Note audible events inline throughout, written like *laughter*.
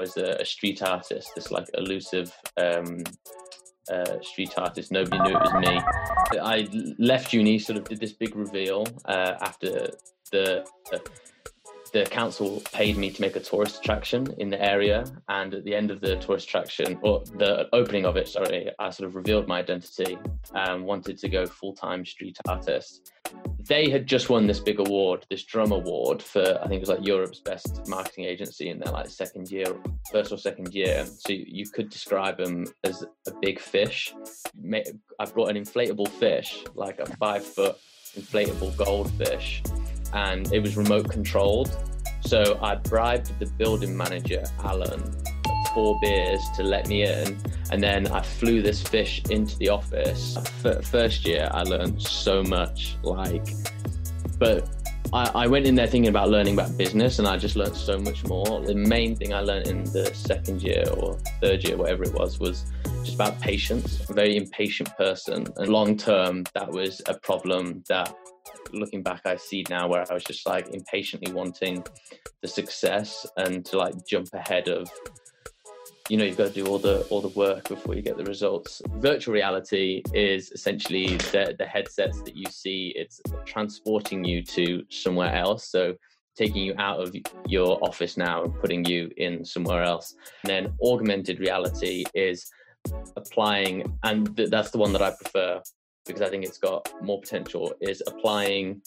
was a, a street artist, this like elusive um, uh, street artist. Nobody knew it was me. I left uni, sort of did this big reveal uh, after the. Uh, the council paid me to make a tourist attraction in the area. And at the end of the tourist attraction, or the opening of it, sorry, I sort of revealed my identity and wanted to go full time street artist. They had just won this big award, this drum award for, I think it was like Europe's best marketing agency in their like second year, first or second year. So you could describe them as a big fish. I brought an inflatable fish, like a five foot inflatable goldfish and it was remote controlled. So I bribed the building manager, Alan, four beers to let me in. And then I flew this fish into the office. First year, I learned so much. Like, but I, I, went in there thinking about learning about business and I just learned so much more. The main thing I learned in the second year or third year, whatever it was, was just about patience. A very impatient person. And long term, that was a problem that looking back, I see now where I was just like impatiently wanting the success and to like jump ahead of you know you've got to do all the all the work before you get the results. Virtual reality is essentially the the headsets that you see it's transporting you to somewhere else. So taking you out of your office now and putting you in somewhere else. And then augmented reality is applying and th- that's the one that i prefer because I think it's got more potential, is applying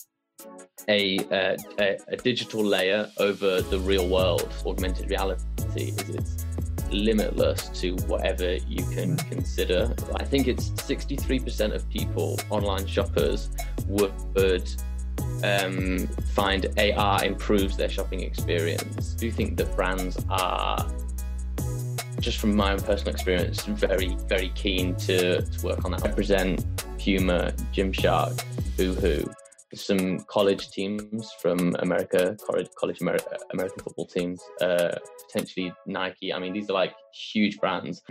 a, uh, a, a, digital layer over the real world. Augmented reality is it's limitless to whatever you can consider. I think it's 63% of people, online shoppers, would um, find AR improves their shopping experience. Do you think that brands are just from my own personal experience, very, very keen to, to work on that. I Represent Puma, Gymshark, Boohoo, some college teams from America, college, college America, American football teams, uh, potentially Nike. I mean, these are like huge brands.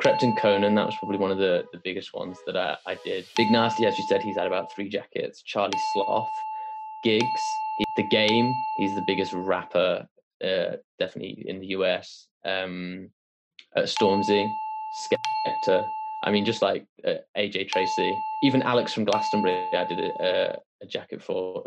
Krept & Konan, that was probably one of the, the biggest ones that I, I did. Big Narstie, as you said, he's had about three jackets. Charlie Sloth, Giggs, he, The Game, he's the biggest rapper, uh, definitely in the US. Um, uh, Stormzy, Skepta. I mean, just like uh, AJ Tracey, even Alex from Glastonbury, I did a, a jacket for.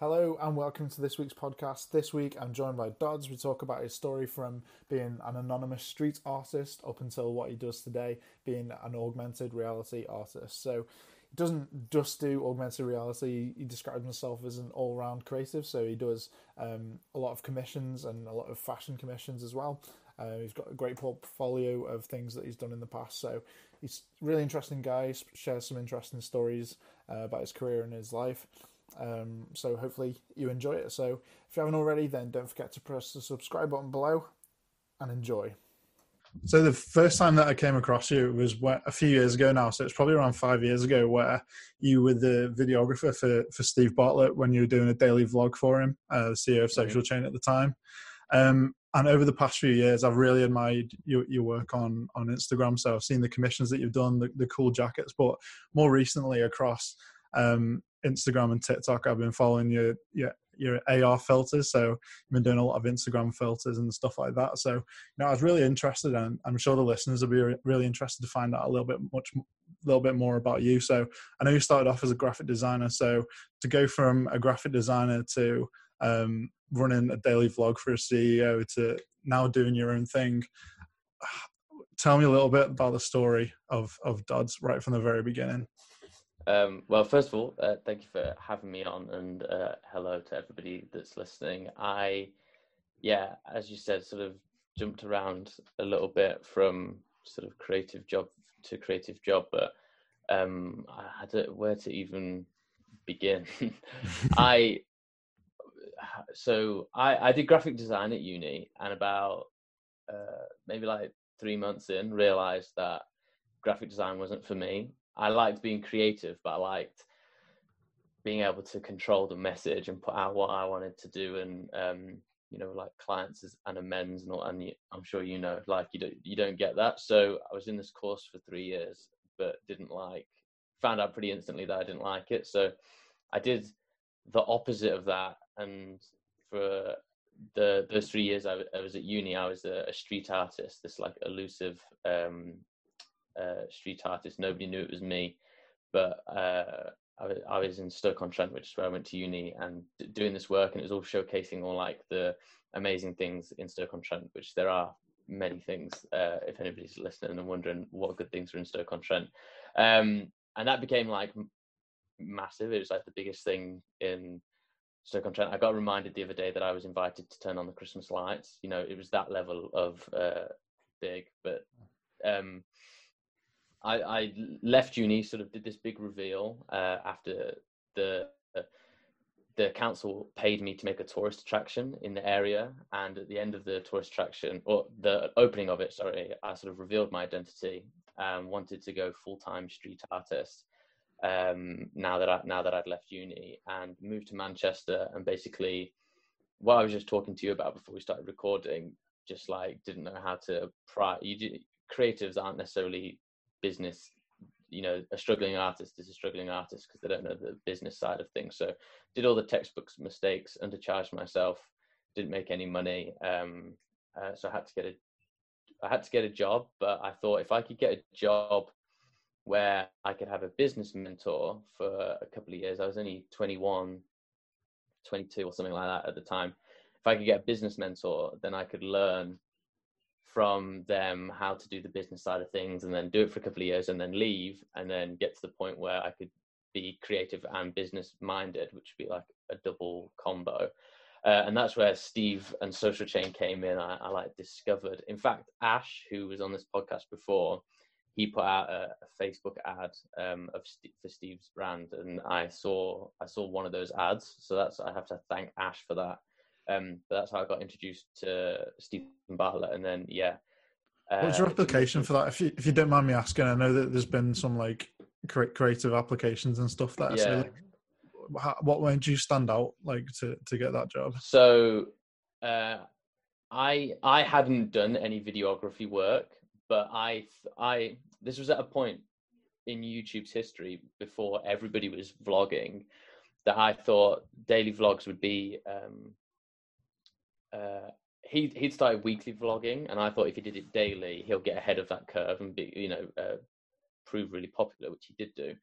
Hello and welcome to this week's podcast. This week I'm joined by Dodds. We talk about his story from being an anonymous street artist up until what he does today, being an augmented reality artist. So doesn't just do augmented reality. He describes himself as an all-round creative, so he does um, a lot of commissions and a lot of fashion commissions as well. Uh, he's got a great portfolio of things that he's done in the past, so he's really interesting guy. Shares some interesting stories uh, about his career and his life. Um, so hopefully you enjoy it. So if you haven't already, then don't forget to press the subscribe button below and enjoy. So the first time that I came across you was a few years ago now. So it's probably around five years ago, where you were the videographer for for Steve Bartlett when you were doing a daily vlog for him, uh, the CEO of Social Chain at the time. Um, and over the past few years, I've really admired your, your work on on Instagram. So I've seen the commissions that you've done, the, the cool jackets, but more recently across um, Instagram and TikTok, I've been following your your your AR filters. So I've been doing a lot of Instagram filters and stuff like that. So you know, I was really interested, and I'm sure the listeners will be really interested to find out a little bit much a little bit more about you. So I know you started off as a graphic designer. So to go from a graphic designer to um, running a daily vlog for a CEO to now doing your own thing. *sighs* Tell me a little bit about the story of of Dodds right from the very beginning. Um, well, first of all, uh, thank you for having me on, and uh, hello to everybody that's listening. I, yeah, as you said, sort of jumped around a little bit from sort of creative job to creative job, but um, I had to, where to even begin. *laughs* I, so I, I did graphic design at uni, and about uh, maybe like three months in, realized that graphic design wasn't for me I liked being creative, but I liked being able to control the message and put out what I wanted to do. And um, you know, like clients and amends and all, and I'm sure you know, like you don't you don't get that. So I was in this course for three years, but didn't like. Found out pretty instantly that I didn't like it. So I did the opposite of that, and for the those three years I, I was at uni, I was a, a street artist, this like elusive um, uh, street artist. Nobody knew it was me, but uh, I, was, I was in Stoke-on-Trent, which is where I went to uni, and doing this work, and it was all showcasing all like the amazing things in Stoke-on-Trent, which there are many things. Uh, if anybody's listening and wondering what good things are in Stoke-on-Trent, um, and that became like massive. It was like the biggest thing in Stoke-on-Trent. I got reminded the other day that I was invited to turn on the Christmas lights. You know, it was that level of uh, big. But um, I, I, left uni, sort of did this big reveal uh, after the the council paid me to make a tourist attraction in the area, and at the end of the tourist attraction, or the opening of it, sorry, I sort of revealed my identity and wanted to go full time street artist um, now that I now that I'd left uni and moved to Manchester. And basically what I was just talking to you about before we started recording, just like didn't know how to pri- you creatives aren't necessarily business you know a struggling artist is a struggling artist because they don't know the business side of things so did all the textbooks mistakes undercharged myself didn't make any money um, uh, so i had to get a i had to get a job but i thought if i could get a job where I could have a business mentor for a couple of years. I was only 21, 22 or something like that at the time. If I could get a business mentor, then I could learn from them how to do the business side of things and then do it for a couple of years and then leave and then get to the point where I could be creative and business minded, which would be like a double combo. Uh, and that's where Steve and Social Chain came in. I, I like discovered. In fact, Ash, who was on this podcast before, he put out a, a Facebook ad um, of St- for Steve's brand, and I saw I saw one of those ads. So that's I have to thank Ash for that. Um, but that's how I got introduced to Stephen Bartlett, and then yeah. Uh, What's your application for that? If you if you don't mind me asking, I know that there's been some like creative applications and stuff that. Yeah. So, like, what made you stand out like to to get that job? So, uh, I I hadn't done any videography work but I I this was at a point in YouTube's history before everybody was vlogging that I thought daily vlogs would be. Um, uh, he he'd started weekly vlogging, and I thought if he did it daily, he'll get ahead of that curve and be you know uh, prove really popular, which he did do.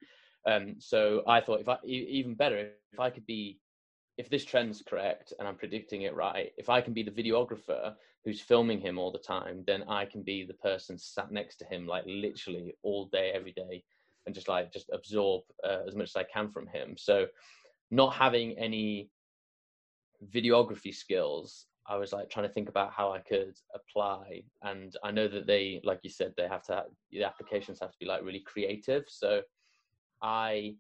Um, so I thought if I even better if I could be if this trend's correct and I'm predicting it right, if I can be the videographer who's filming him all the time, then I can be the person sat next to him, like literally all day, every day, and just like just absorb uh, as much as I can from him. So, not having any videography skills, I was like trying to think about how I could apply. And I know that they, like you said, they have to, have, the applications have to be like really creative. So, I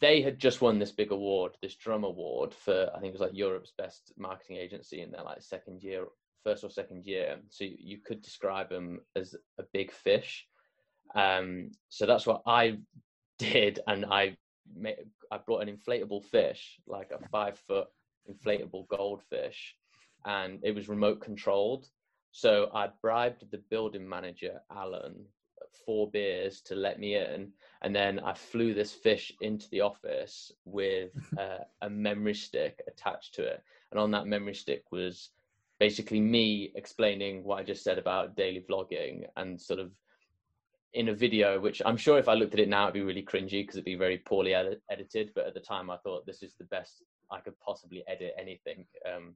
they had just won this big award, this drum award for I think it was like Europe's best marketing agency in their like second year, first or second year. So you could describe them as a big fish. Um, so that's what I did, and I made, I brought an inflatable fish, like a five foot inflatable goldfish, and it was remote controlled. So I bribed the building manager, Alan, four beers to let me in and then i flew this fish into the office with *laughs* uh, a memory stick attached to it and on that memory stick was basically me explaining what i just said about daily vlogging and sort of in a video which i'm sure if i looked at it now it'd be really cringy because it'd be very poorly ed- edited but at the time i thought this is the best i could possibly edit anything um,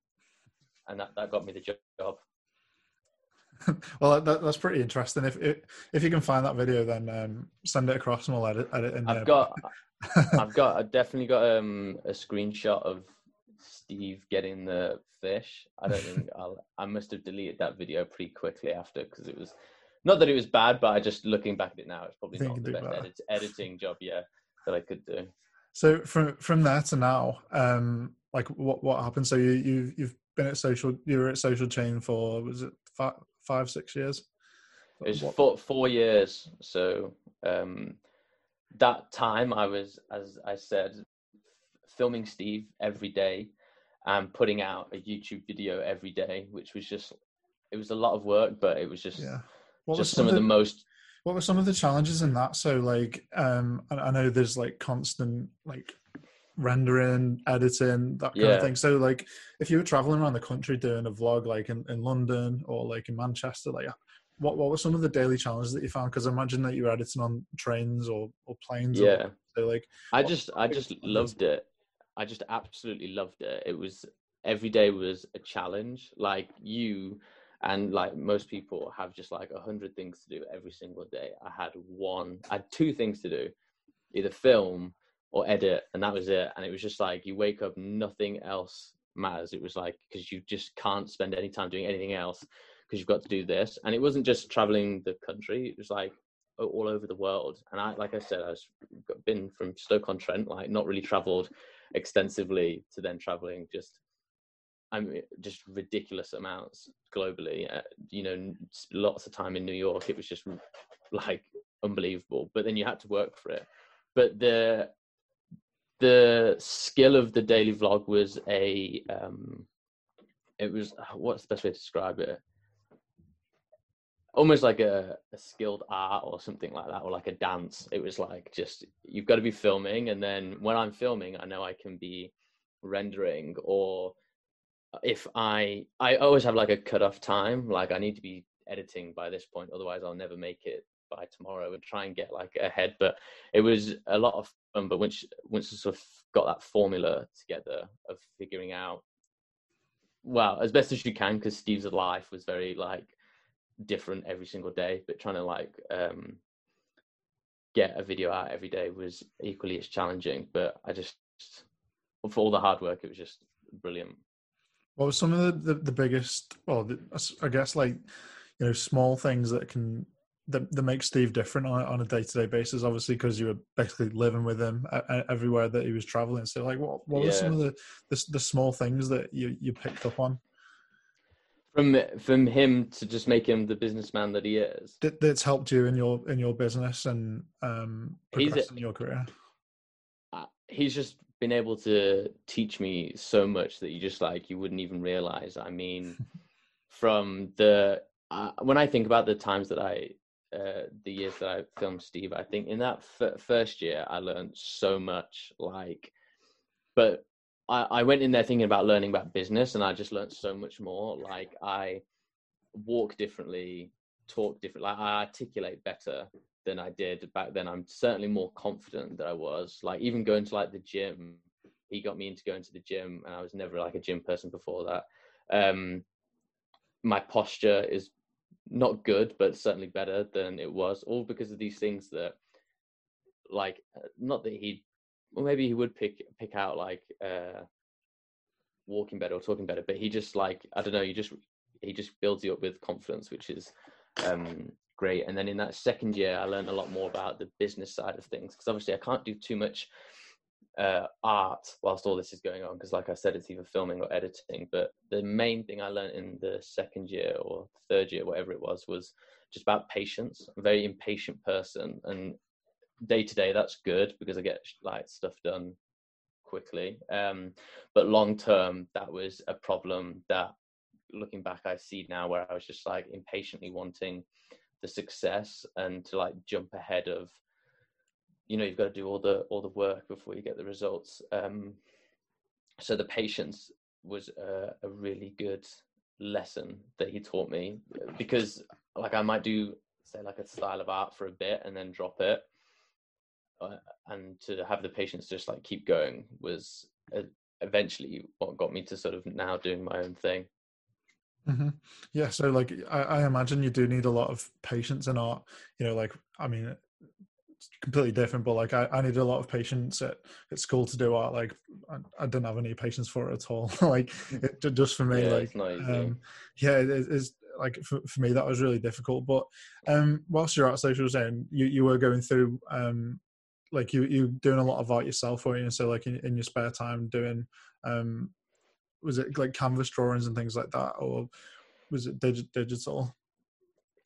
and that, that got me the job *laughs* well, that, that's pretty interesting. If, if if you can find that video, then um, send it across and we'll edit, edit in. I've there. got, *laughs* I've got, I've definitely got um, a screenshot of Steve getting the fish. I don't think *laughs* I'll. I must have deleted that video pretty quickly after because it was not that it was bad, but I just looking back at it now, it's probably not the best edit, editing job yeah that I could do. So from from there to now, um, like what what happened? So you you you've been at social, you were at Social Chain for was it five, five six years? It was four, four years. So um, that time I was, as I said, filming Steve every day and putting out a YouTube video every day, which was just, it was a lot of work, but it was just, yeah. just some, of the most. What were some of the challenges in that? So, like, um, I, I know there's like constant like rendering, editing, that kind Yeah. of thing. So, like, if you were traveling around the country doing a vlog, like in, in London or like in Manchester, like, what what were some of the daily challenges that you found? Because I imagine that you were editing on trains or or planes. or- Yeah. so, like, I just I just loved it. I just absolutely loved it. It was every day was a challenge. Like you and like most people have just like a hundred things to do every single day. I had one. I had two things to do, either film or edit, and that was it. And it was just like you wake up, nothing else matters. It was like because you just can't spend any time doing anything else because you've got to do this. And it wasn't just traveling the country. It was like all over the world. And I, like I said, I was been from Stoke on Trent, like not really travelled extensively, to then travelling just, I mean, just ridiculous amounts globally. Uh, you know, lots of time in New York. It was just like unbelievable. But then you had to work for it. But the the skill of the daily vlog was a um it was what's the best way to describe it almost like a, a skilled art or something like that or like a dance it was like just you've got to be filming and then when i'm filming i know i can be rendering or if i i always have like a cut off time like i need to be editing by this point otherwise i'll never make it by tomorrow and try and get like ahead but it was a lot of fun but once once you sort of got that formula together of figuring out well as best as you can because steve's life was very like different every single day but trying to like um get a video out every day was equally as challenging but i just for all the hard work it was just brilliant what were some of the the, the biggest? Well, the, I guess like you know small things that can that, that make Steve different on, a- on a day to day basis. Obviously, because you were basically living with him everywhere that he was traveling. So, like, what what were some of the, the the small things that you you picked up on from from him to just make him the businessman that he is that, that's helped you in your in your business and um He's a- progress in your career? uh, he's just been able to teach me so much that you just like you wouldn't even realize. I mean *laughs* from the uh, when i think about the times that i uh, the years that i filmed steve i think in that f- first year i learned so much like but I, I went in there thinking about learning about business and i just learned so much more. Like i walk differently talk different like i articulate better than I did back then. I'm certainly more confident than I was. Like even going to like the gym, he got me into going to the gym, and I was never like a gym person before that. Um, my posture is not good, but certainly better than it was, all because of these things that, like, uh, not that he, well, maybe he would pick pick out like uh, walking better or talking better, but he just like I don't know, you just he just builds you up with confidence, which is um, great. And then in that second year, I learned a lot more about the business side of things because obviously I can't do too much uh, art whilst all this is going on because, like I said, it's either filming or editing. But the main thing I learned in the second year or third year, whatever it was, was just about patience. I'm a very impatient person, and day to day, that's good because I get like stuff done quickly. Um, but long term, that was a problem that looking back I see now where I was just like impatiently wanting the success and to like jump ahead of you know you've got to do all the all the work before you get the results um so the patience was a, a really good lesson that he taught me because like I might do say like a style of art for a bit and then drop it uh, and to have the patience just like keep going was uh, eventually what got me to sort of now doing my own thing hmm Yeah, so like I, I imagine you do need a lot of patience in art. You know, like I mean, it's completely different, but like I, I needed a lot of patience at, at school to do art. Like I, I didn't have any patience for it at all. *laughs* like it, just for me, Yeah, like it's um, yeah, it is like for, for me that was really difficult. But um, whilst you're at Social Chain you you were going through um like you you doing a lot of art yourself, weren't you? So like in, in your spare time doing um was it like canvas drawings and things like that, or was it digi- digital?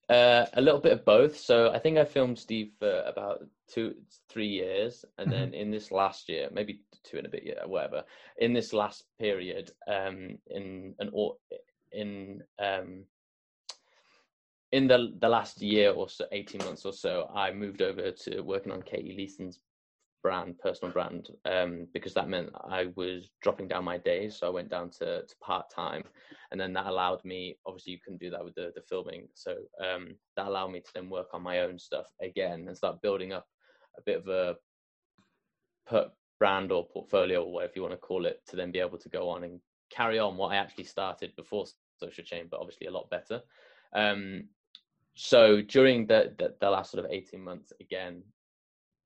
Uh, a little bit of both. So I think I filmed Steve for about two, three years, and then in this last year, maybe two and a bit year, whatever. In this last period, um, in an or in um, in the the last year or so, eighteen months or so, I moved over to working on Katie Leeson's brand, personal brand, um, because that meant I was dropping down my days. So I went down to, to part time, and then that allowed me. Obviously, you couldn't do that with the the filming, so um, that allowed me to then work on my own stuff again and start building up a bit of a put brand or portfolio or whatever you want to call it to then be able to go on and carry on what I actually started before social chain, but obviously a lot better. Um, so during the, the, the last sort of 18 months, again,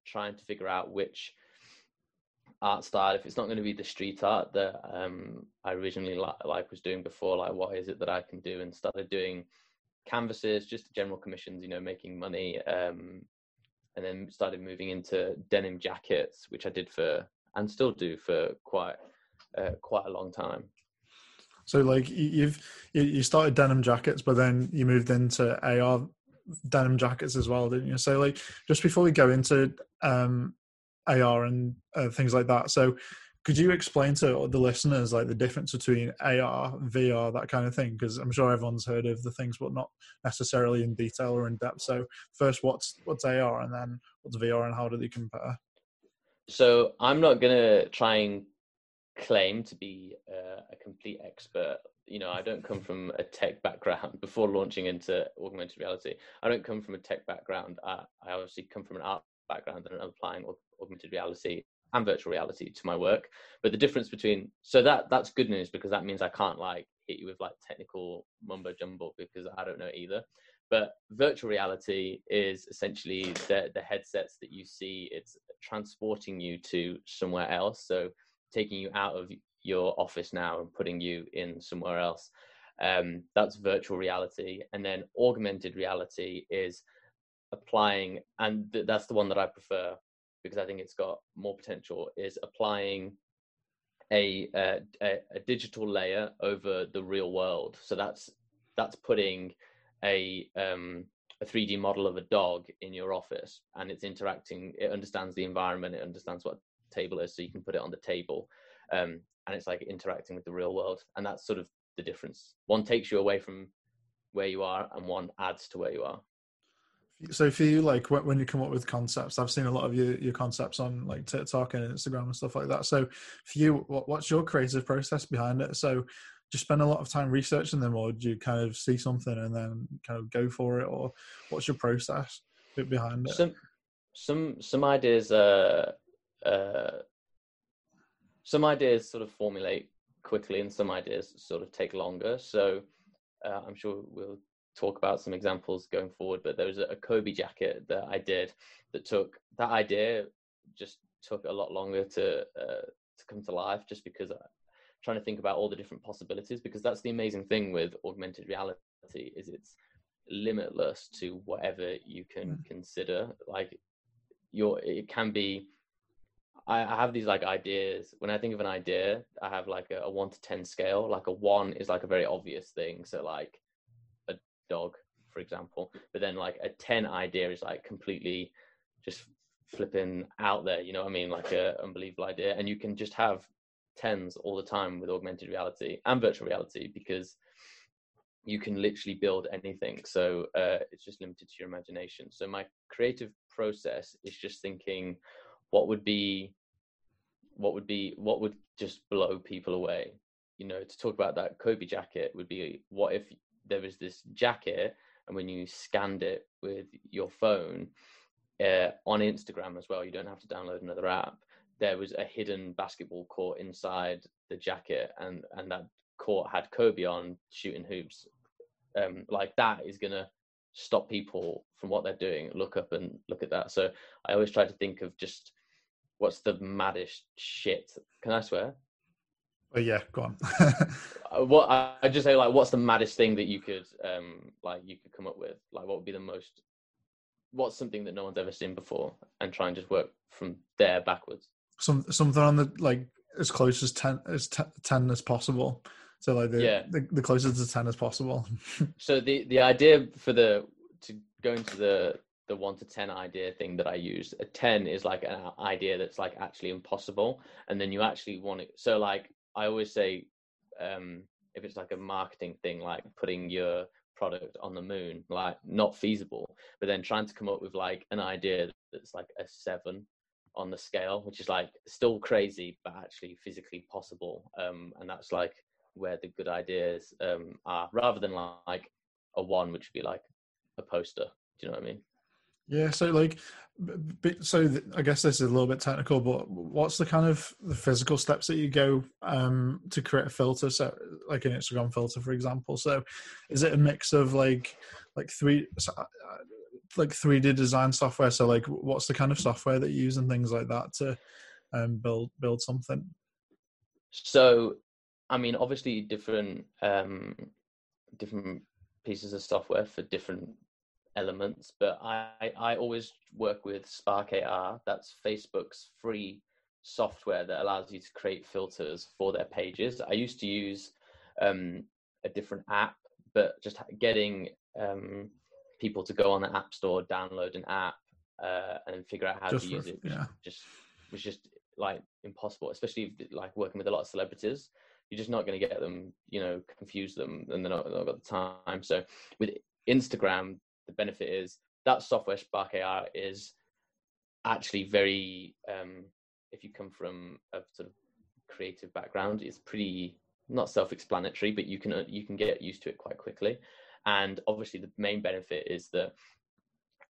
trying to figure out which art style if it's not going to be the street art that um, i originally li- like was doing before like what is it that i can do and started doing canvases just general commissions you know making money um, and then started moving into denim jackets which i did for and still do for quite uh, quite a long time. So like you've you started denim jackets but then you moved into ar denim jackets as well, didn't you? So like just before we go into um, AR and uh, things like that, so could you explain to the listeners like the difference between AR, VR, that kind of thing? Because I'm sure everyone's heard of the things, but not necessarily in detail or in depth. So first, what's what's AR, and then what's VR, and how do they compare? So I'm not gonna try and claim to be uh, a complete expert you know, I don't come from a tech background *laughs* before launching into augmented reality. I don't come from a tech background. I, I obviously come from an art background and I'm applying augmented reality and virtual reality to my work. But the difference between so that that's good news because that means I can't like hit you with like technical mumbo jumbo because I don't know either. But virtual reality is essentially the the headsets that you see. It's transporting you to somewhere else. So taking you out of your office now and putting you in somewhere else. Um, that's virtual reality. And then augmented reality is applying, and th- that's the one that I prefer because I think it's got more potential, is applying a, a, a digital layer over the real world. So that's that's putting a um, a 3D model of a dog in your office, and it's interacting. It understands the environment. It understands what table is, so you can put it on the table. Um, and it's like interacting with the real world and that's sort of the difference. One takes you away from where you are and one adds to where you are. So for you like when you come up with concepts i've seen a lot of your, your concepts on like tiktok and instagram and stuff like that. So for you what, what's your creative process behind it? So do you spend a lot of time researching them or do you kind of see something and then kind of go for it or what's your process behind it? Some some some ideas uh uh some ideas sort of formulate quickly and some ideas sort of take longer. So uh, I'm sure we'll talk about some examples going forward, but there was a, Kobe jacket that I did that took that idea just took a lot longer to uh, to come to life just because I'm trying to think about all the different possibilities because that's the amazing thing with augmented reality is it's limitless to whatever you can mm. consider like your it can be I, I have these like ideas. When I think of an idea, I have like a, a one to ten scale. Like a one is like a very obvious thing. So like a dog, for example. But then like a ten idea is like completely just flipping out there. You know what I mean? Like a unbelievable idea, and you can just have tens all the time with augmented reality and virtual reality because you can literally build anything. So uh, it's just limited to your imagination. So my creative process is just thinking what would be what would be what would just blow people away you know to talk about that kobe jacket would be what if there was this jacket and when you scanned it with your phone uh, on instagram as well you don't have to download another app there was a hidden basketball court inside the jacket and and that court had kobe on shooting hoops. Um, like that is gonna stop people from what they're doing. Look up and look at that. So i always try to think of just what's the maddest shit? Can I swear? Oh yeah, go on. *laughs* Uh, what I just say like, what's the maddest thing that you could um like you could come up with? Like, what would be the most? What's something that no one's ever seen before, and try and just work from there backwards. Some something on the like as close as ten as t- ten as possible. So like the, yeah. the the closest to ten as possible. *laughs* so the the idea for the to go into the the one to 10 idea thing that I use. A 10 is like an idea that's like actually impossible. And then you actually want it. So, like, I always say, um, if it's like a marketing thing, like putting your product on the moon like not feasible but then trying to come up with like an idea that's like a seven on the scale which is like still crazy but actually physically possible um and that's like where the good ideas um are rather than like a one which would be like a poster do you know what i mean yeah, so like, so I guess this is a little bit technical, but what's the kind of the physical steps that you go um, to create a filter? So, like an Instagram filter, for example. So, is it a mix of like, like three, uh, like three D design software? So, like, what's the kind of software that you use and things like that to um, build build something? So, I mean, obviously, different um, different pieces of software for different elements, but I, I always work with Spark AR. That's Facebook's free software that allows you to create filters for their pages. I used to use um, a different app, but just getting um, people to go on the App Store, download an app, uh, and figure out how just to use it, yeah. just was just like impossible. Especially if, like working with a lot of celebrities, you're just not going to get them, you know, confuse them, and they're not, they're not got the time. So with Instagram, the benefit is that software Spark AR is actually very um, if you come from a sort of creative background it's pretty not self-explanatory but you can uh, you can get used to it quite quickly. And obviously the main benefit is that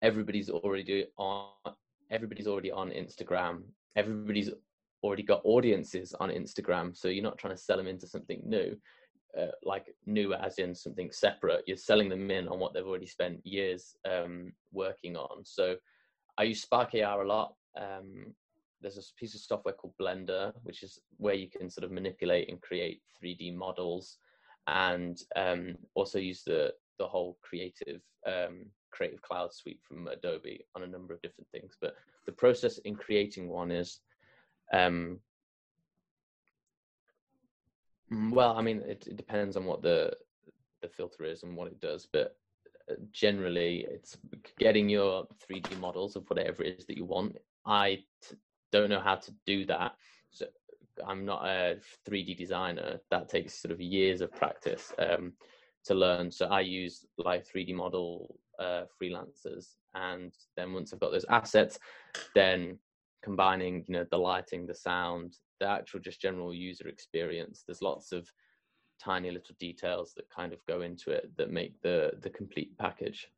everybody's already on everybody's already on instagram. Everybody's already got audiences on instagram so you're not trying to sell them into something new uh, like new as in something separate. You're selling them in on what they've already spent years um, working on. So i use spark ar a lot. Um, there's a piece of software called blender which is where you can sort of manipulate and create 3d models and um, also use the the whole creative um, creative cloud suite from adobe on a number of different things. But the process in creating one is um, well, I mean, it, it, depends on what the the filter is and what it does, but uh, generally, it's getting your 3D models of whatever it is that you want. I t- don't know how to do that, so I'm not a 3D designer. That takes sort of years of practice um, to learn. So I use like 3D model uh, freelancers, and then once I've got those assets, then combining you know the lighting the sound the actual just general user experience. There's lots of tiny little details that kind of go into it that make the the complete package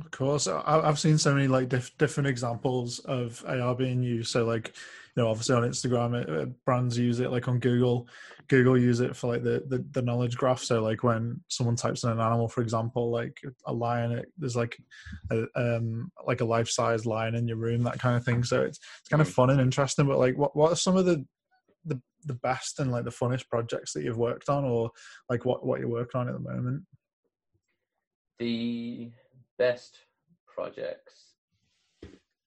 of course, I've seen so many like diff- different examples of AR being used. So, like, you know, obviously on Instagram, it, it, brands use it. Like on Google, Google use it for like the, the, the knowledge graph. So, like when someone types in an animal, for example, like a lion, it, there's like a, um like a life size lion in your room, that kind of thing. So it's it's kind of mm. fun and interesting. But like, what what are some of the the the best and like the funnest projects that you've worked on, or like what what you're working on at the moment? The best projects.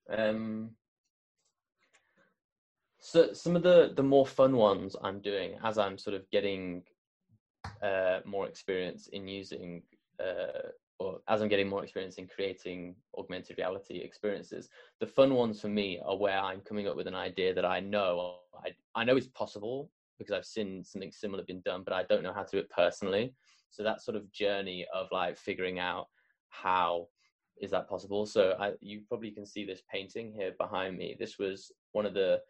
Um, so some of the the more fun ones I'm doing as I'm sort of getting uh, more experience in using uh, or as I'm getting more experience in creating augmented reality experiences, the fun ones for me are where I'm coming up with an idea that I know I, I know is possible because I've seen something similar been done, but I don't know how to do it personally. So that sort of journey of like figuring out how is that possible? So I, you probably can see this painting here behind me. This was one of the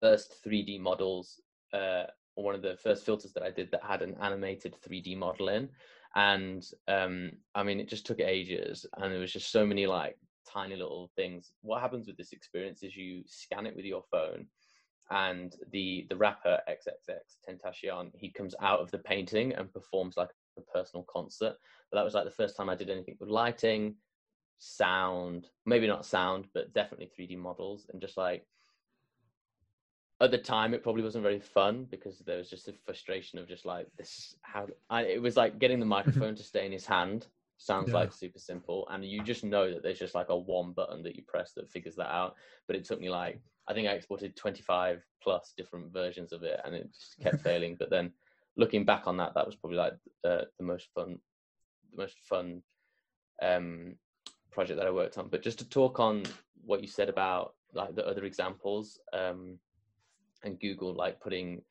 first 3D models, uh, one of the first filters that I did that had an animated 3D model in. And um, I mean, it just took ages, and there was just so many like tiny little things. What happens with this experience is you scan it with your phone, and the the rapper XXX Tentacion he comes out of the painting and performs like a personal concert. But that was like the first time I did anything with lighting, sound, maybe not sound, but definitely 3D models, and just like at the time it probably wasn't very fun because there was just a frustration of just like this how I, it was like getting the *laughs* microphone to stay in his hand sounds yeah. like super simple and you just know that there's just like a one button that you press that figures that out but it took me like i think i exported 25 plus different versions of it and it just kept failing but then looking back on that, that was probably like the, the most fun, the most fun um, project that I worked on. But just to talk on what you said about like the other examples um, and Google like putting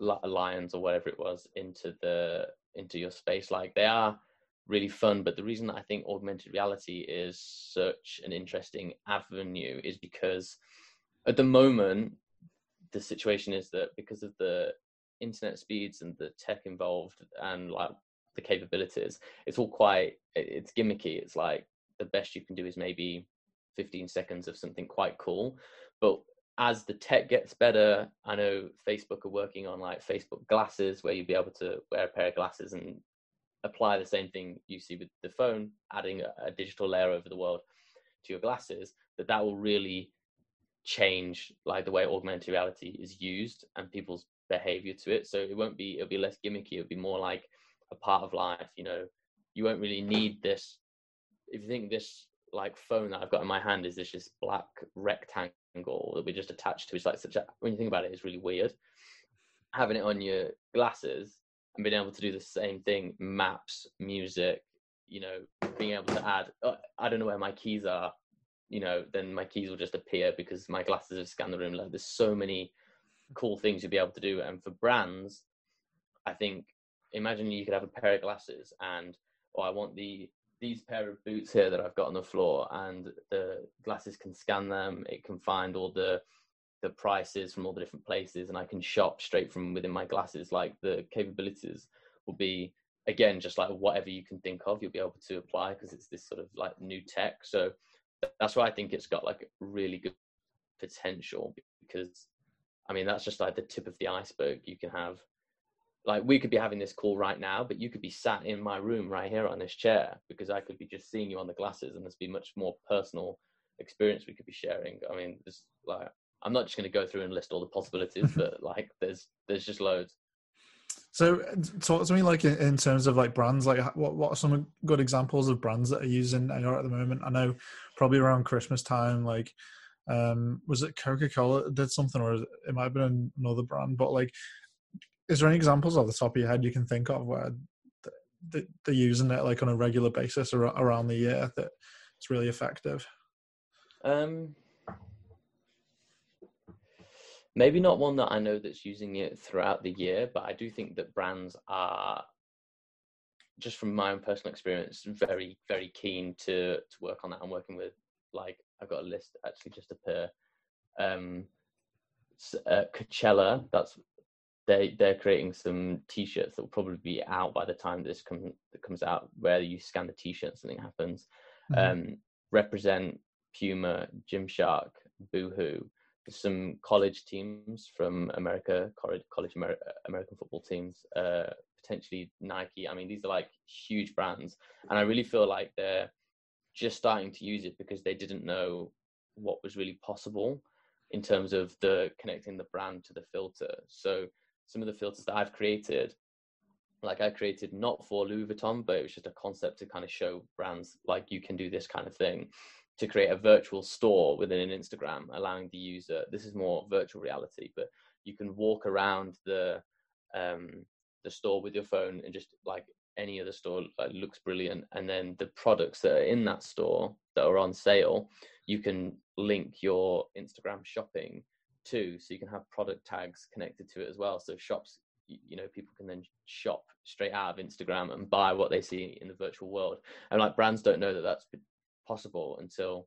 lions or whatever it was into the into your space. Like they are really fun, but the reason I think augmented reality is such an interesting avenue is because at the moment the situation is that because of the internet speeds and the tech involved and like the capabilities, it's all quite it's gimmicky. It's like the best you can do is maybe 15 seconds of something quite cool. But as the tech gets better, I know Facebook are working on like Facebook glasses where you'd be able to wear a pair of glasses and apply the same thing you see with the phone, adding a, a digital layer over the world to your glasses, that that will really change like the way augmented reality is used and people's behavior to it. So it won't be it'll be less gimmicky, it'll be more like a part of life, you know. You won't really need this if you think this like phone that I've got in my hand is this just black rectangle that we just attached to. It's like such a when you think about it, it's really weird. Having it on your glasses and being able to do the same thing, maps, music, you know, being able to add. Uh, I don't know where my keys are, you know, then my keys will just appear because my glasses have scanned the room. Like there's so many cool things you'll be able to do, and for brands, I think imagine you could have a pair of glasses and oh, I want the these pair of boots here that I've got on the floor, and the glasses can scan them. It can find all the the prices from all the different places, and I can shop straight from within my glasses. Like the capabilities will be again just like whatever you can think of, you'll be able to apply because it's this sort of like new tech. So that's why I think it's got like really good potential because I mean that's just like the tip of the iceberg. You can have like we could be having this call right now, but you could be sat in my room right here on this chair because I could be just seeing you on the glasses, and there's be much more personal experience we could be sharing. I mean, there's like I'm not just going to go through and list all the possibilities, but *laughs* like there's there's just loads. So, talk to me like in, terms of like brands. Like, what what are some good examples of brands that are using AR at the moment? I know probably around Christmas time, like um was it Coca Cola did something, or it might have been another brand, but like is there any examples off the top of your head you can think of where they're using it like on a regular basis or around the year that it's really effective? Um, maybe not one that I know that's using it throughout the year, but I do think that brands are just from my own personal experience very very keen to to work on that. I'm working with like I've got a list actually just to pair. Um, uh, Coachella, that's they they're creating some t-shirts that will probably be out by the time this comes that comes out where you scan the t-shirt something happens mm-hmm. um, represent puma gymshark boohoo some college teams from america college, college Amer- american football teams uh, potentially nike i mean these are like huge brands and i really feel like they're just starting to use it because they didn't know what was really possible in terms of the connecting the brand to the filter so some of the filters that I've created, like I created not for Louis Vuitton, but it was just a concept to kind of show brands like you can do this kind of thing to create a virtual store within an Instagram, allowing the user. This is more virtual reality, but you can walk around the um, the store with your phone and just like any other store like looks brilliant. And then the products that are in that store that are on sale you can link your instagram shopping to so you can have product tags connected to it as well. So shops you know people can then shop straight out of instagram and buy what they see in the virtual world. And like brands don't know that that's possible until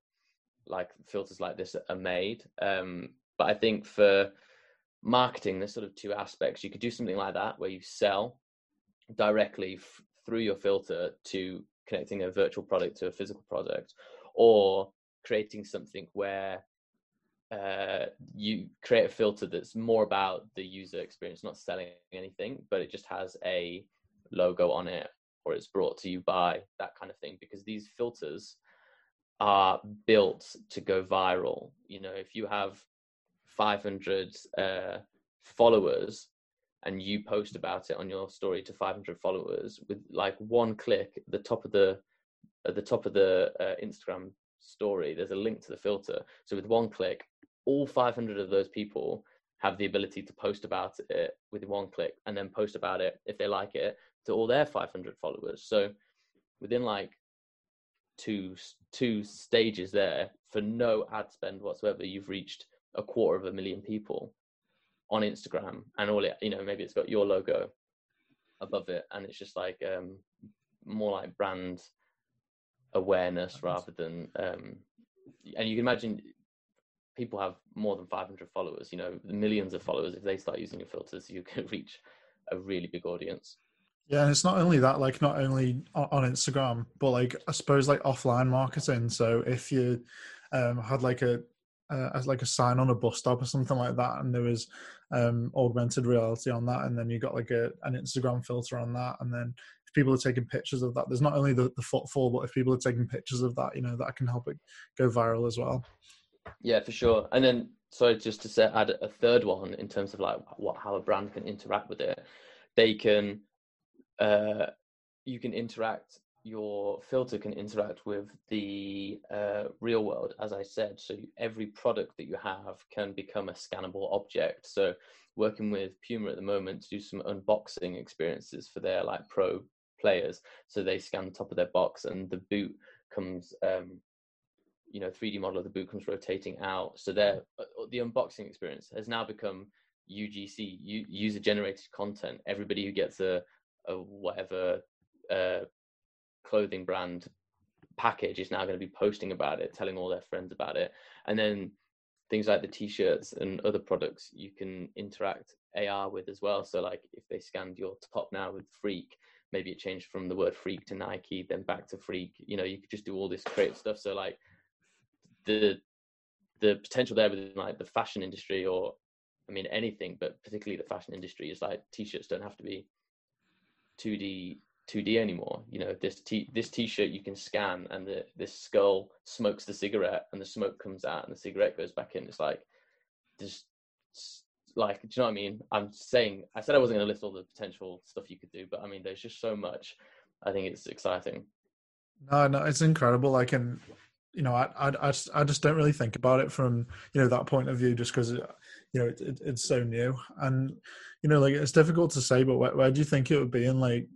like filters like this are made. Um but i think for marketing there's sort of two aspects. You could do something like that where you sell directly f- through your filter to connecting a virtual product to a physical product or creating something where uh, you create a filter that's more about the user experience, not selling anything, but it just has a logo on it or it's brought to you by that kind of thing. Because these filters are built to go viral. You know, if you have 500 uh, followers and you post about it on your story to 500 followers with like one click at the top of the at the top of the uh, Instagram story, there's a link to the filter. So with one click, all 500 of those people have the ability to post about it with one click and then post about it if they like it to all their 500 followers so within like two two stages there for no ad spend whatsoever you've reached a quarter of a million people on instagram and all it you know maybe it's got your logo above it, and it's just like um, more like brand awareness rather than. Um, and you can imagine people have more than 500 followers. You know, millions of followers. If they start using your filters, you can *laughs* reach a really big audience. Yeah, and it's not only that, like not only on Instagram, but like I suppose like offline marketing. So if you um, had like a uh, as like a sign on a bus stop or something like that, and there was um, augmented reality on that, and then you got like a an Instagram filter on that, and then if people are taking pictures of that, there's not only the, the footfall, but if people are taking pictures of that, you know, that can help it go viral as well. Yeah, for sure. And then, sorry, just to say, add a third one in terms of like what how a brand can interact with it. They can uh, you can interact your filter can interact with the uh, real world as i said. So every product that you have can become a scannable object. So working with puma at the moment to do some unboxing experiences for their like pro players. So they scan the top of their box and the boot comes um, you know 3d model of the boot comes rotating out. So their uh, the unboxing experience has now become ugc user generated content. Everybody who gets a a whatever uh, clothing brand package is now going to be posting about it, telling all their friends about it, and then things like the t-shirts and other products you can interact AR with as well. So like if they scanned your top now with Freak, maybe it changed from the word Freak to Nike, then back to Freak. You know, you could just do all this creative stuff. So like the the potential there within like the fashion industry or I mean anything, but particularly the fashion industry is like t-shirts don't have to be 2D 2D anymore. You know, this t this T-shirt you can scan, and the this skull smokes the cigarette, and the smoke comes out, and the cigarette goes back in. It's like, just like, do you know what I mean? I'm saying, I said I wasn't going to list all the potential stuff you could do, but I mean, there's just so much. I think it's exciting. No, no, it's incredible. I can, you know, I, I, I, just, don't really think about it from, you know, that point of view, just because, you know, it, it, it's so new. And, you know, like it's difficult to say, but where, where do you think it would be in like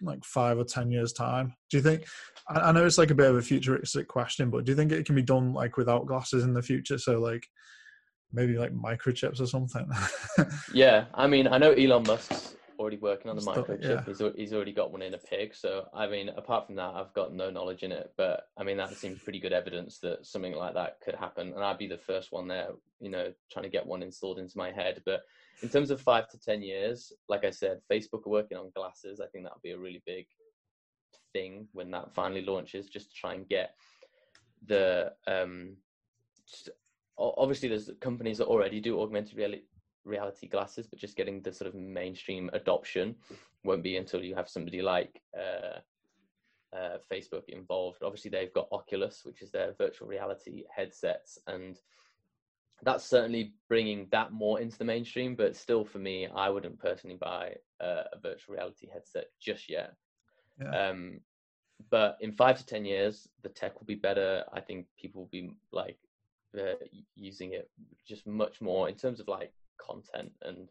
like five or ten years time? Do you think? I, know it's like a bit of a futuristic question, but do you think it can be done like without glasses in the future? So like maybe like microchips or something. *laughs* yeah, I mean, I know Elon Musk's already working on the microchip. Yeah. He's he's already got one in a pig. So I mean, apart from that, I've got no knowledge in it. But I mean, that seems pretty good evidence that something like that could happen, and I'd be the first one there, you know, trying to get one installed into my head. But in terms of five to ten years, like I said, Facebook are working on glasses. I think that'll be a really big thing when that finally launches, just to try and get the um, obviously there's companies that already do augmented reality glasses, but just getting the sort of mainstream adoption won't be until you have somebody like uh, uh, Facebook involved. Obviously, they've got Oculus, which is their virtual reality headsets, and that's certainly bringing that more into the mainstream. But still, for me, I wouldn't personally buy a, a virtual reality headset just yet. Yeah. Um, but in five to ten years, the tech will be better. I think people will be like uh, using it just much more in terms of like content and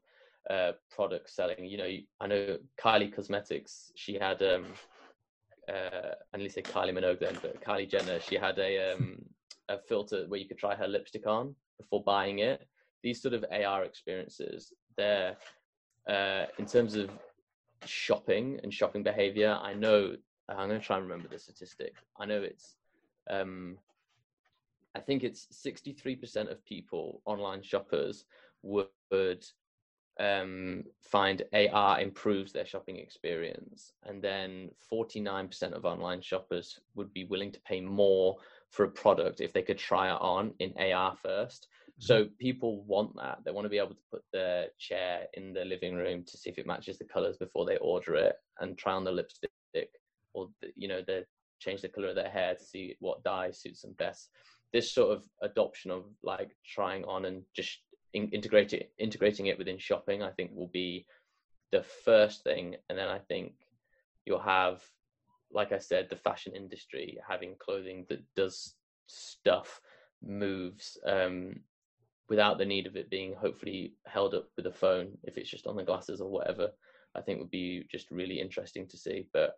uh, product selling. You know, I know Kylie Cosmetics. She had um, uh, at least say Kylie Minogue then, but Kylie Jenner. She had a um, a filter where you could try her lipstick on before buying it. These sort of AR experiences, they're uh, in terms of shopping and shopping behavior. I know I'm going to try and remember the statistic. I know it's um, I think it's 63% of people, online shoppers, would um, find AR improves their shopping experience. And then 49% of online shoppers would be willing to pay more for a product if they could try it on in AR 1st mm-hmm. So people want that. They want to be able to put their chair in the living room to see if it matches the colors before they order it and try on the lipstick or, you know, they change the color of their hair to see what dye suits them best. This sort of adoption of like trying on and just in, integrating integrating it within shopping, I think will be the first thing, and then I think you'll have, like I said, the fashion industry having clothing that does stuff, moves, um, without the need of it being hopefully held up with a phone if it's just on the glasses or whatever. I think would be just really interesting to see. But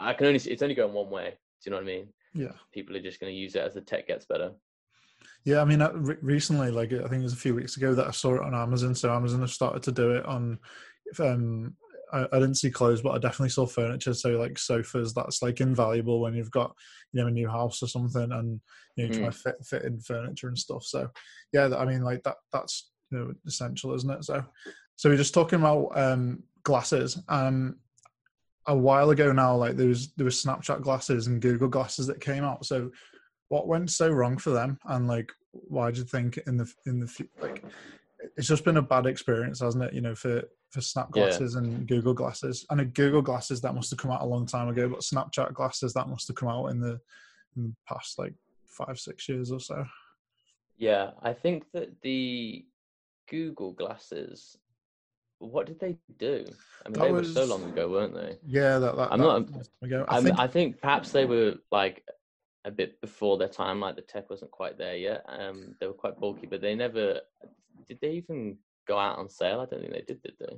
I can only see it's only going one way. Do you know what I mean? Yeah. People are just going to use it as the tech gets better. Yeah, I mean, uh, recently, like I think it was a few weeks ago that I saw it on Amazon. So Amazon have started to do it on um, I, I, didn't see clothes, but I definitely saw furniture. So like sofas, that's like invaluable when you've got you know a new house or something, and you know mm. try to fit fit in furniture and stuff. So yeah, I mean like that that's you know essential, isn't it? So so we're just talking about um, glasses. Um, a while ago now, like there was there was Snapchat glasses and Google glasses that came out. So what went so wrong for them, and like why do you think in the in the like it's just been a bad experience, hasn't it? You know, for for Snap glasses yeah. and Google glasses. And a Google glasses that must have come out a long time ago, but Snapchat glasses that must have come out in the, in the past like five six years or so. Yeah, I think that the Google glasses. What did they do? I mean, that they was, were so long ago, weren't they? Yeah, that. that I'm that, not. I think, I think perhaps they were like a bit before their time. Like the tech wasn't quite there yet. Um, they were quite bulky, but they never did. They even go out on sale. I don't think they did. Did they?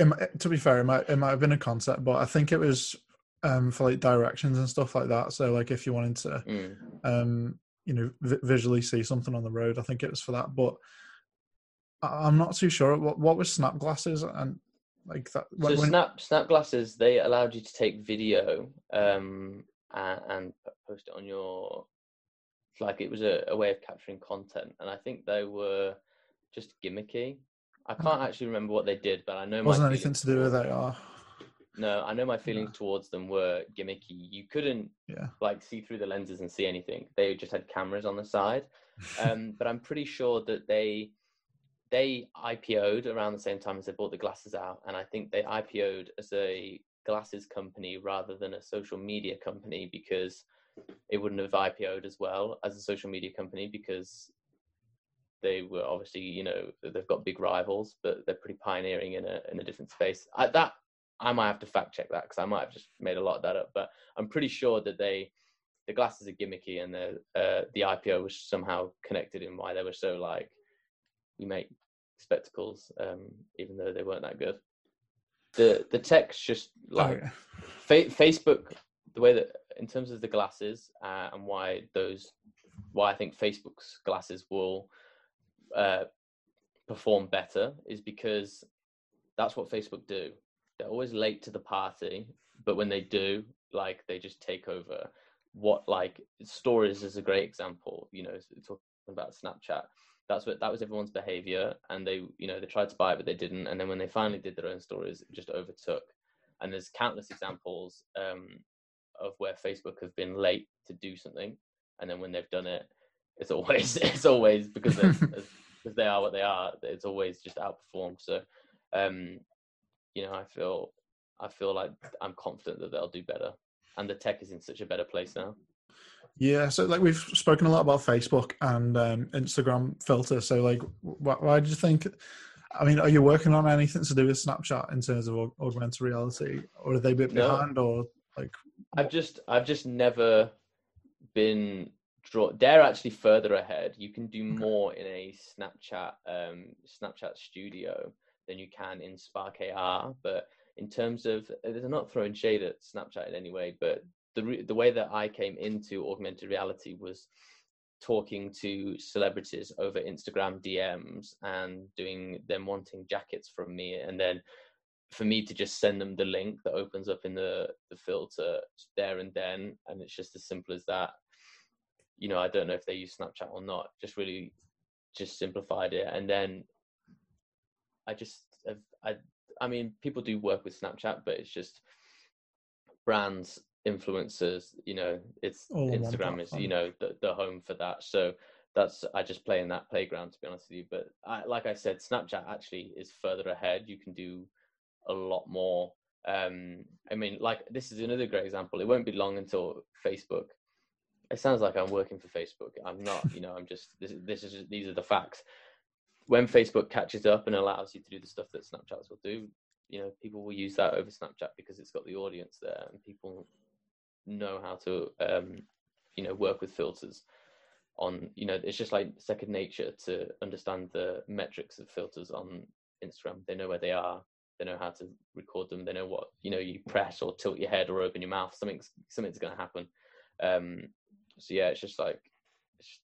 It, to be fair, it might it might have been a concept, but I think it was um, for like directions and stuff like that. So like if you wanted to, mm. um, you know, v- visually see something on the road, I think it was for that. But I- am not too sure. What what was snap glasses and like that? When, so snap snap glasses they allowed you to take video um, and, and post it on your like it was a, a, way of capturing content and i think they were just gimmicky i hmm. can't actually remember what they did but i know wasn't anything to do with AR. no i know my feelings yeah. towards them were gimmicky you couldn't yeah. like see through the lenses and see anything they just had cameras on the side um, but i'm pretty sure that they they ipo'd around the same time as they bought the glasses out and i think they ipo'd as a glasses company rather than a social media company because it wouldn't have IPO'd as well as a social media company because they were obviously you know they've got big rivals but they're pretty pioneering in a in a different space. I, that I might have to fact check that because I might have just made a lot of that up but I'm pretty sure that they the glasses are gimmicky and the uh, the IPO was somehow connected in why they were so like we make spectacles um, even though they weren't that good. The the text just like oh, fa- Facebook, the way that in terms of the glasses uh, and why those, why I think Facebook's glasses will uh, perform better is because that's what Facebook do. They're always late to the party, but when they do, like they just take over. What like stories is a great example. You know, talking about Snapchat that's what that was everyone's behavior and they you know they tried to buy it but they didn't and then when they finally did their own stories it just overtook and there's countless examples um, of where facebook have been late to do something and then when they've done it it's always *laughs* it's always because because *laughs* they are what they are it's always just outperformed so um you know i feel i feel like i'm confident that they'll do better and the tech is in such a better place now yeah, so like we've spoken a lot about Facebook and um, Instagram filter. So like, why, why do you think? I mean, are you working on anything to do with Snapchat in terms of augmented reality, or are they a bit no. behind, or like? I've just, I've just never been draw. They're actually further ahead. You can do more in a Snapchat, um, Snapchat Studio than you can in Spark AR. But in terms of, they're not throwing shade at Snapchat in any way, but the the way that I came into augmented reality was talking to celebrities over Instagram DMs and doing them wanting jackets from me, and then for me to just send them the link that opens up in the the filter there and then, and it's just as simple as that. You know, I don't know if they use Snapchat or not. Just really, just simplified it, and then I just I I mean, people do work with Snapchat, but it's just brands influencers you know it's All instagram is you know the, the home for that so that's i just play in that playground to be honest with you but I, like i said snapchat actually is further ahead you can do a lot more. Um i mean like this is another great example. It won't be long until facebook. It sounds like i'm working for facebook. I'm not you know i'm just this, this is just, these are the facts. When facebook catches up and allows you to do the stuff that snapchats will do you know people will use that over snapchat because it's got the audience there and people know how to um, you know work with filters on you know it's just like second nature to understand the metrics of filters on instagram. They know where they are they know how to record them they know what you know you press or tilt your head or open your mouth something's something's going to happen um so yeah it's just like it's just,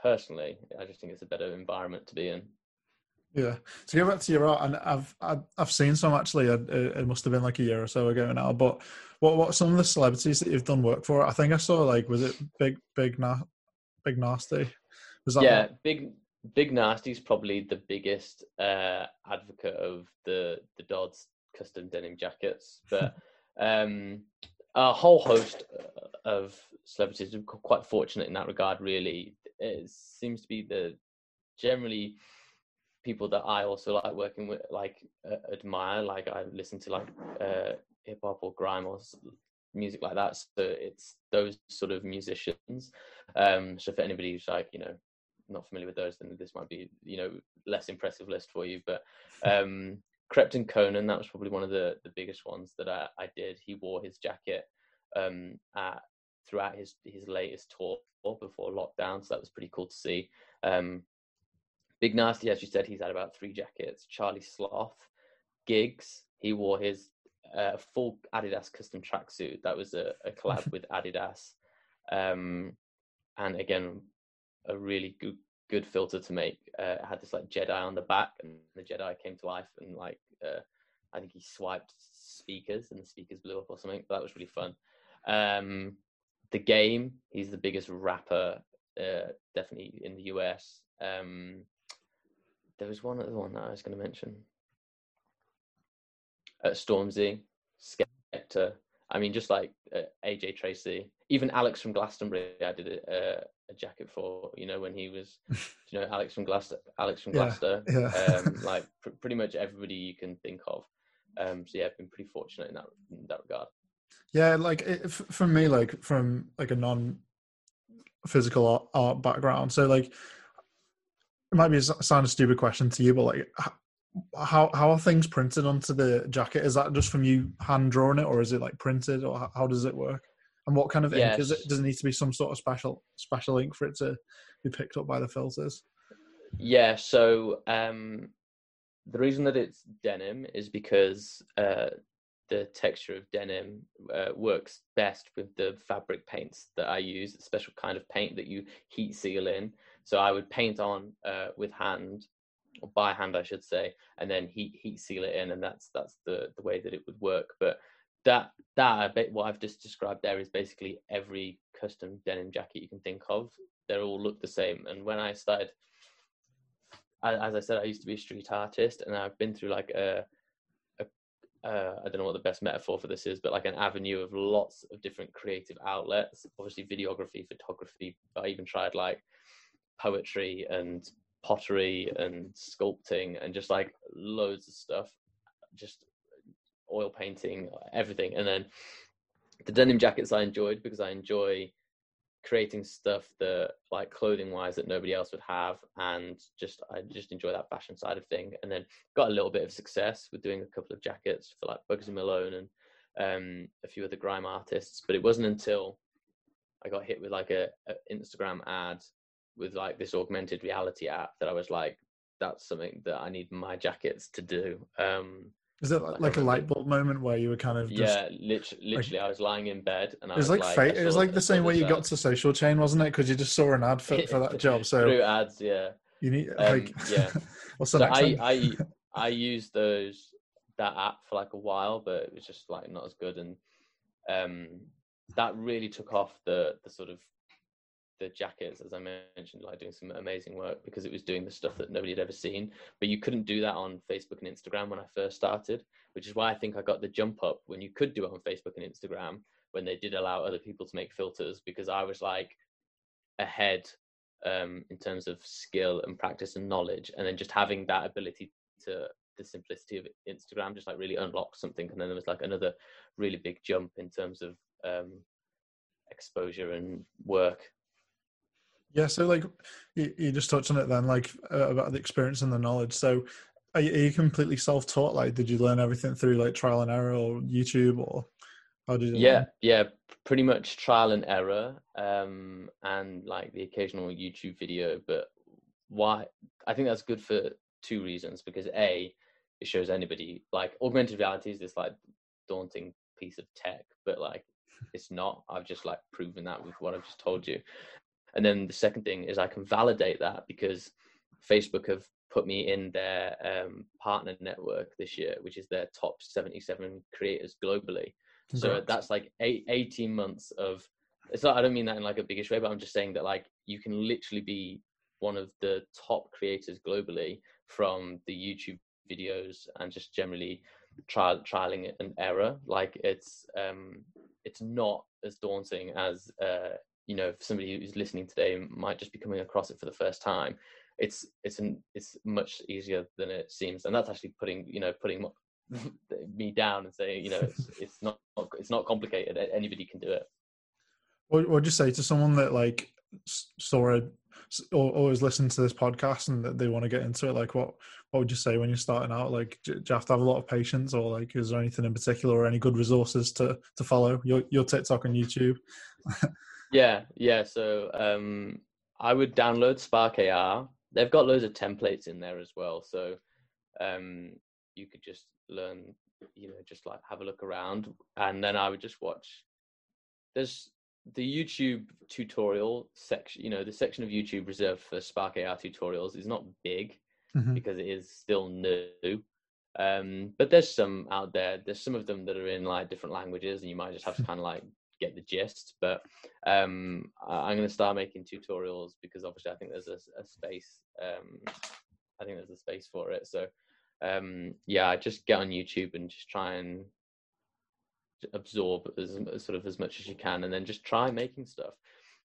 personally i just think it's a better environment to be in Yeah. To go back to your art, and I've I've, I've seen some actually. It, it must have been like a year or so ago now. But what what some of the celebrities that you've done work for? I think I saw like was it Big Big Na, Big Narstie? Was that yeah, what? Big Big Narstie's probably the biggest uh, advocate of the the Dodds custom denim jackets, but *laughs* um, a whole host of celebrities are quite fortunate in that regard. Really, it seems to be the generally people that I also like working with, like uh, admire. Like I listen to like uh, hip hop or grime or music like that. So it's those sort of musicians. Um, so for anybody who's like you know not familiar with those, then this might be you know less impressive list for you. But um, Krept and Konan, that was probably one of the the biggest ones that I, I did. He wore his jacket um, at, throughout his his latest tour before lockdown, so that was pretty cool to see. Um, Big Narstie, as you said, he's had about three jackets. Charlie Sloth, Giggs, he wore his uh, full Adidas custom tracksuit. That was a, a collab *laughs* with Adidas, um, and again, a really good good filter to make. Uh, it had this like Jedi on the back, and the Jedi came to life, and like uh, I think he swiped speakers, and the speakers blew up or something. But That was really fun. Um, the game, he's the biggest rapper, uh, definitely in the US. Um, there was one other one that I was going to mention. Uh, Stormzy, Skepta. I mean, just like uh, AJ Tracey, even Alex from Glastonbury. I did a, uh, a, jacket for. You know, when he was, *laughs* you know, Alex from Gloucester. Alex from Gloucester. Yeah, yeah. um, *laughs* like pr- pretty much everybody you can think of. Um, so yeah, I've been pretty fortunate in that in that regard. Yeah, like it, for me, like from like a non physical art, art background. So like it might be a, sound a stupid question to you, but like, how how are things printed onto the jacket? Is that just from you hand drawing it, or is it like printed, or how, how does it work? And what kind of yes. ink is it? Does it need to be some sort of special special ink for it to be picked up by the filters? Yeah. So um, the reason that it's denim is because uh, the texture of denim uh, works best with the fabric paints that I use. A special kind of paint that you heat seal in. So I would paint on uh, with hand, or by hand, I should say, and then heat heat seal it in, and that's that's the the way that it would work. But that that what I've just described there is basically every custom denim jacket you can think of. They all look the same. And when I started, as I said, I used to be a street artist, and I've been through like a uh, I don't know what the best metaphor for this is, but like an avenue of lots of different creative outlets. Obviously, videography, photography. I even tried like poetry and pottery and sculpting and just like loads of stuff, just oil painting, everything. And then the denim jackets I enjoyed because I enjoy creating stuff that like clothing wise that nobody else would have and just i just enjoy that fashion side of thing and then got a little bit of success with doing a couple of jackets for like Bugzy Malone and um, a few other grime artists but it wasn't until i got hit with like a, a instagram ad with like this augmented reality app that I was like, that's something that I need my jackets to do. Um, is it like, like a light bulb moment where you were kind of just, yeah, literally, literally like, I was lying in bed and I it was, was like, like it was like the same way you got to social chain, wasn't it? Because you just saw an ad for, for that job. *laughs* So through ads, yeah. You need like um, yeah. *laughs* what's the so next I, I *laughs* I used those that app for like a while, but it was just like not as good, and um, that really took off the the sort of the jackets, as I mentioned, like doing some amazing work because it was doing the stuff that nobody had ever seen. But you couldn't do that on Facebook and Instagram when I first started, which is why I think I got the jump up when you could do it on Facebook and Instagram when they did allow other people to make filters because I was like ahead um, in terms of skill and practice and knowledge, and then just having that ability to the simplicity of Instagram just like really unlocked something, and then there was like another really big jump in terms of um, exposure and work yeah, so like you, you just touched on it then, like uh, about the experience and the knowledge. So are you, are you, completely self-taught? Like, did you learn everything through like trial and error or YouTube, or how did you? Yeah, learn? yeah, pretty much trial and error, um, and like the occasional YouTube video. But why? I think that's good for two reasons. Because a, it shows anybody like augmented reality is this like daunting piece of tech, but like it's not. I've just like proven that with what I've just told you. And then the second thing is I can validate that because Facebook have put me in their um, partner network this year, which is their top 77 creators globally. Congrats. So that's like eight, 18 months of. It's not. I don't mean that in like a biggish way, but I'm just saying that like you can literally be one of the top creators globally from the YouTube videos and just generally trial trialing and error. Like it's um, it's not as daunting as uh, you know somebody who's listening today might just be coming across it for the first time. It's it's an it's much easier than it seems and that's actually putting you know putting *laughs* me down and saying you know it's *laughs* it's not it's not complicated. Anybody can do it. What would you say to someone that like saw it or always listen to this podcast and that they want to get into it? Like what what would you say when you're starting out? Like do you have to have a lot of patience or like is there anything in particular or any good resources to to follow? Your your tiktok and youtube *laughs* yeah yeah so um i would download spark ar they've got loads of templates in there as well. So um, you could just learn, you know, just like have a look around, and then I would just watch. There's the YouTube tutorial section. You know, the section of YouTube reserved for Spark AR tutorials is not big mm-hmm. because it is still new. Um, but there's some out there. There's some of them that are in like different languages, and you might just have to *laughs* kind of like get the gist. But um, I'm going to start making tutorials because obviously I think there's a, a space. Um, I think there's a space for it. So um, yeah, just get on YouTube and just try and absorb as, sort of as much as you can, and then just try making stuff.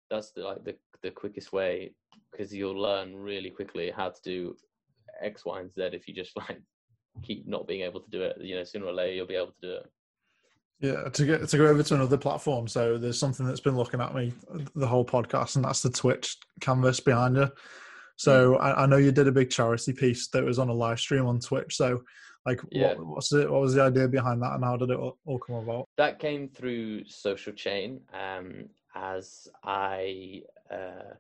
That's the, like the the quickest way because you'll learn really quickly how to do X, Y, and Z if you just *laughs* like keep not being able to do it. You know, sooner or later you'll be able to do it. Yeah, to get to go over to another platform. So there's something that's been looking at me the whole podcast, and that's the Twitch canvas behind you. So mm. I, I, know you did a big charity piece that was on a live stream on Twitch. So, like, yeah. what, what's it? What was the idea behind that, and how did it all, all come about? That came through Social Chain. Um, as I uh,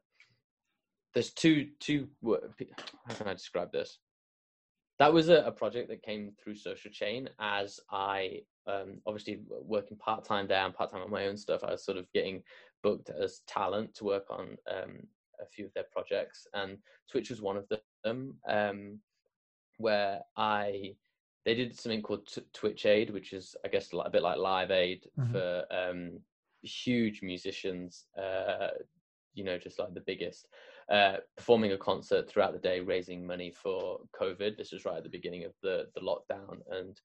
there's two two. How can I describe this? That was a, a, project that came through social chain as i um, obviously working part-time there and part-time on my own stuff i was sort of getting booked as talent to work on um, a few of their projects and twitch was one of them um, where i they did something called T- twitch aid which is i guess a bit like live aid mm-hmm. for um, huge musicians uh, you know just like the biggest uh, performing a concert throughout the day, raising money for COVID. This was right at the beginning of the the lockdown, and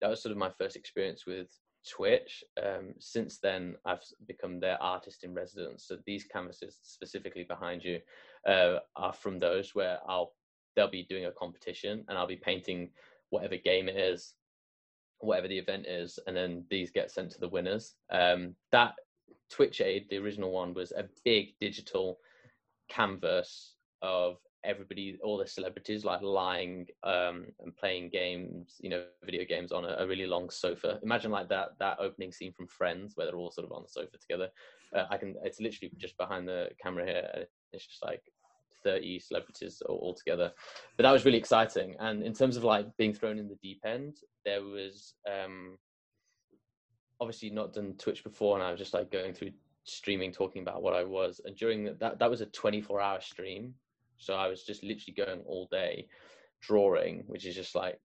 that was sort of my first experience with Twitch. Um, since then, I've become their artist in residence. So these canvases specifically behind you uh, are from those where I'll they'll be doing a competition, and I'll be painting whatever game it is, whatever the event is, and then these get sent to the winners. Um, that Twitch Aid, the original one, was a big digital canvas of everybody, all the celebrities, like lying um, and playing games, you know, video games on a, a, really long sofa. Imagine like that that opening scene from Friends, where they're all sort of on the sofa together. Uh, I can. It's literally just behind the camera here. It's just like 30 celebrities all, all, together. But that was really exciting. And in terms of like being thrown in the deep end, there was um, obviously not done Twitch before, and I was just like going through streaming talking about what I was. And during the, that, that was a 24 hour stream. So I was just literally going all day drawing, which is just like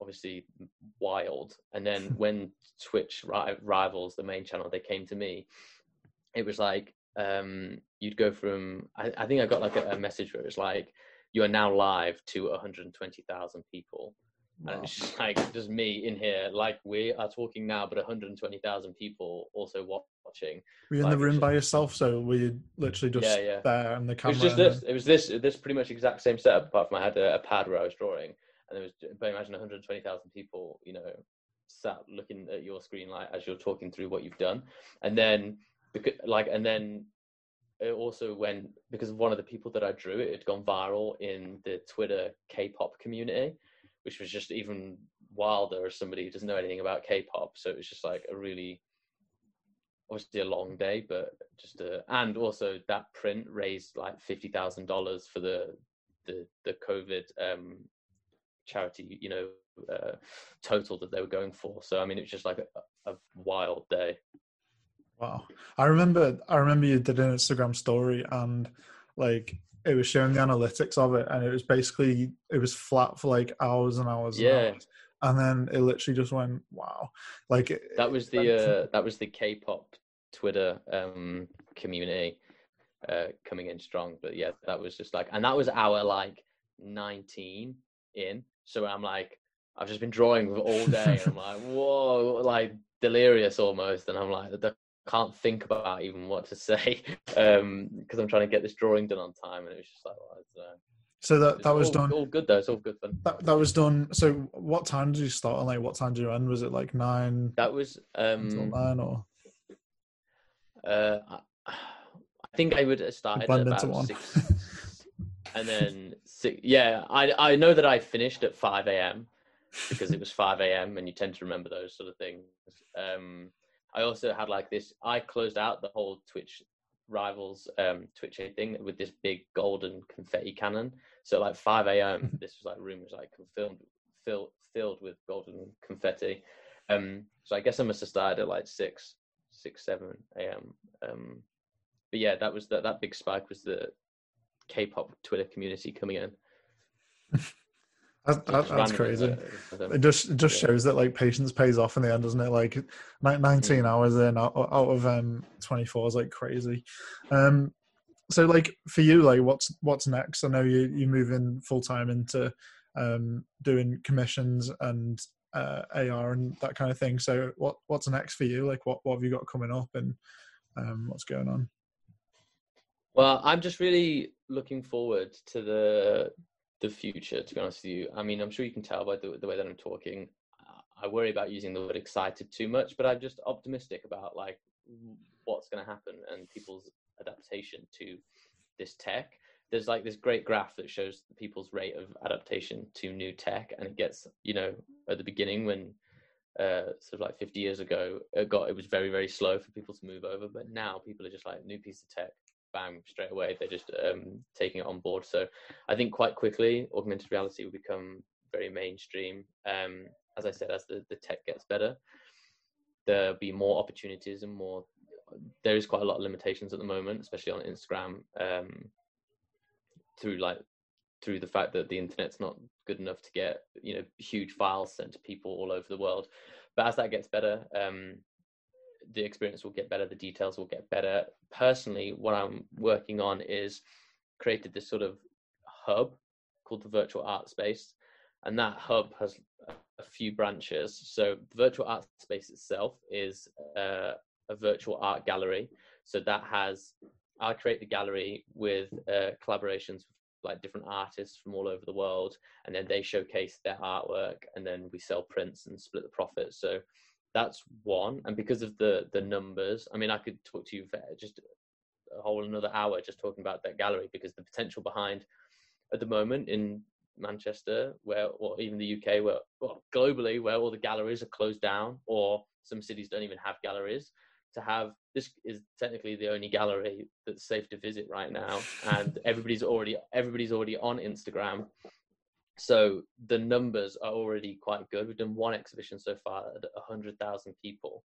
obviously wild. And then *laughs* when Twitch rivals the main channel, they came to me. It was like um, you'd go from. I, I, think I got like a, a message where it was like, "You are now live to 120,000 people," Uh, wow. And it's just like just me in here, like we are talking now, but 120,000 people also watching. Were you like, in the room by yourself? So were you literally just yeah, yeah. there and the camera? It was just this. Then... It was this. This pretty much exact same setup, apart from I had a, a pad where I was drawing, and there was. But imagine 120,000 people, you know, sat looking at your screen like as you're talking through what you've done, and then because like and then it also went because of one of the people that I drew, it had gone viral in the Twitter K-pop community which was just even wilder as somebody who doesn't know anything about K-pop. So it was just like a really, obviously a long day, but just a, and also that print raised like fifty thousand dollars for the the the COVID um, charity, you know, uh, total that they were going for. So I mean, it was just like a, a wild day. Wow, I remember. I remember you did an Instagram story and like it was showing the analytics of it, and it was basically it was flat for like hours and hours. Yeah. And, hours. and then it literally just went wow. Like it- that was the uh, that was the K-pop Twitter um, community uh, coming in strong. But yeah, that was just like, and that was our like 19 in. So I'm like, I've just been drawing all day, and *laughs* I'm like, whoa, like delirious almost, and I'm like, I can't think about even what to *laughs* say um because I'm trying to get this drawing done on time, and it was just like, well, it's, uh, so that that was all, done. all good though. It's all good fun. That, that was done. So what time did you start and like what time did you end? Was it like nine That was until um nine or Uh, I, I think I would have started at about one? six, *laughs* and then six. Yeah, I I know that I finished at five a.m. because it was five a.m. and you tend to remember those sort of things. Um, I also had like this. I closed out the whole Twitch rivals um Twitch thing with this big golden confetti cannon. So like five a.m. *laughs* this was like room was like filled filled filled with golden confetti. Um, so I guess I must have started at like six six seven a.m. Um, but yeah, that was that that big spike was the K-pop Twitter community coming in. *laughs* that, that, that's crazy. uh, It just it just Yeah. shows that like patience pays off in the end, doesn't it? Like nineteen Mm. hours in out, out of um twenty four is like crazy. Um, so like for you, like what's what's next? I know you you moving full time into um doing commissions and uh, AR and that kind of thing. So what what's next for you? Like what what have you got coming up and um what's going on? Well, I'm just really looking forward to the the future. To be honest with you, I mean, I'm sure you can tell by the, the way that I'm talking. I worry about using the word excited too much, but I'm just optimistic about like what's going to happen and people's adaptation to this tech. There's like this great graph that shows people's rate of adaptation to new tech, and it gets you know at the beginning when uh, sort of like 50 years ago, it got it was very very slow for people to move over, but now people are just like new piece of tech, bang straight away. They're just um, taking it on board. So I think quite quickly, augmented reality will become very mainstream. Um, as I said, as the, the tech gets better, there'll be more opportunities and more. There is quite a lot of limitations at the moment, especially on Instagram, um, through like through the fact that the internet's not good enough to get you know huge files sent to people all over the world. But as that gets better, um, the experience will get better, the details will get better. Personally, what I'm working on is created this sort of hub called the virtual art space, and that hub has a few branches. So virtual art space itself is uh, a virtual art gallery. So that has I create the gallery with uh, collaborations with like different artists from all over the world, and then they showcase their artwork, and then we sell prints and split the profits. So that's one and because of the the numbers i mean i could talk to you for uh, just a whole another hour just talking about that gallery because the potential behind at the moment in manchester where or even the uk where well globally where all the galleries are closed down or some cities don't even have galleries to have this is technically the only gallery that's safe to visit right now and everybody's already everybody's already on instagram so the numbers are already quite good. We've done one exhibition so far at 100,000 people.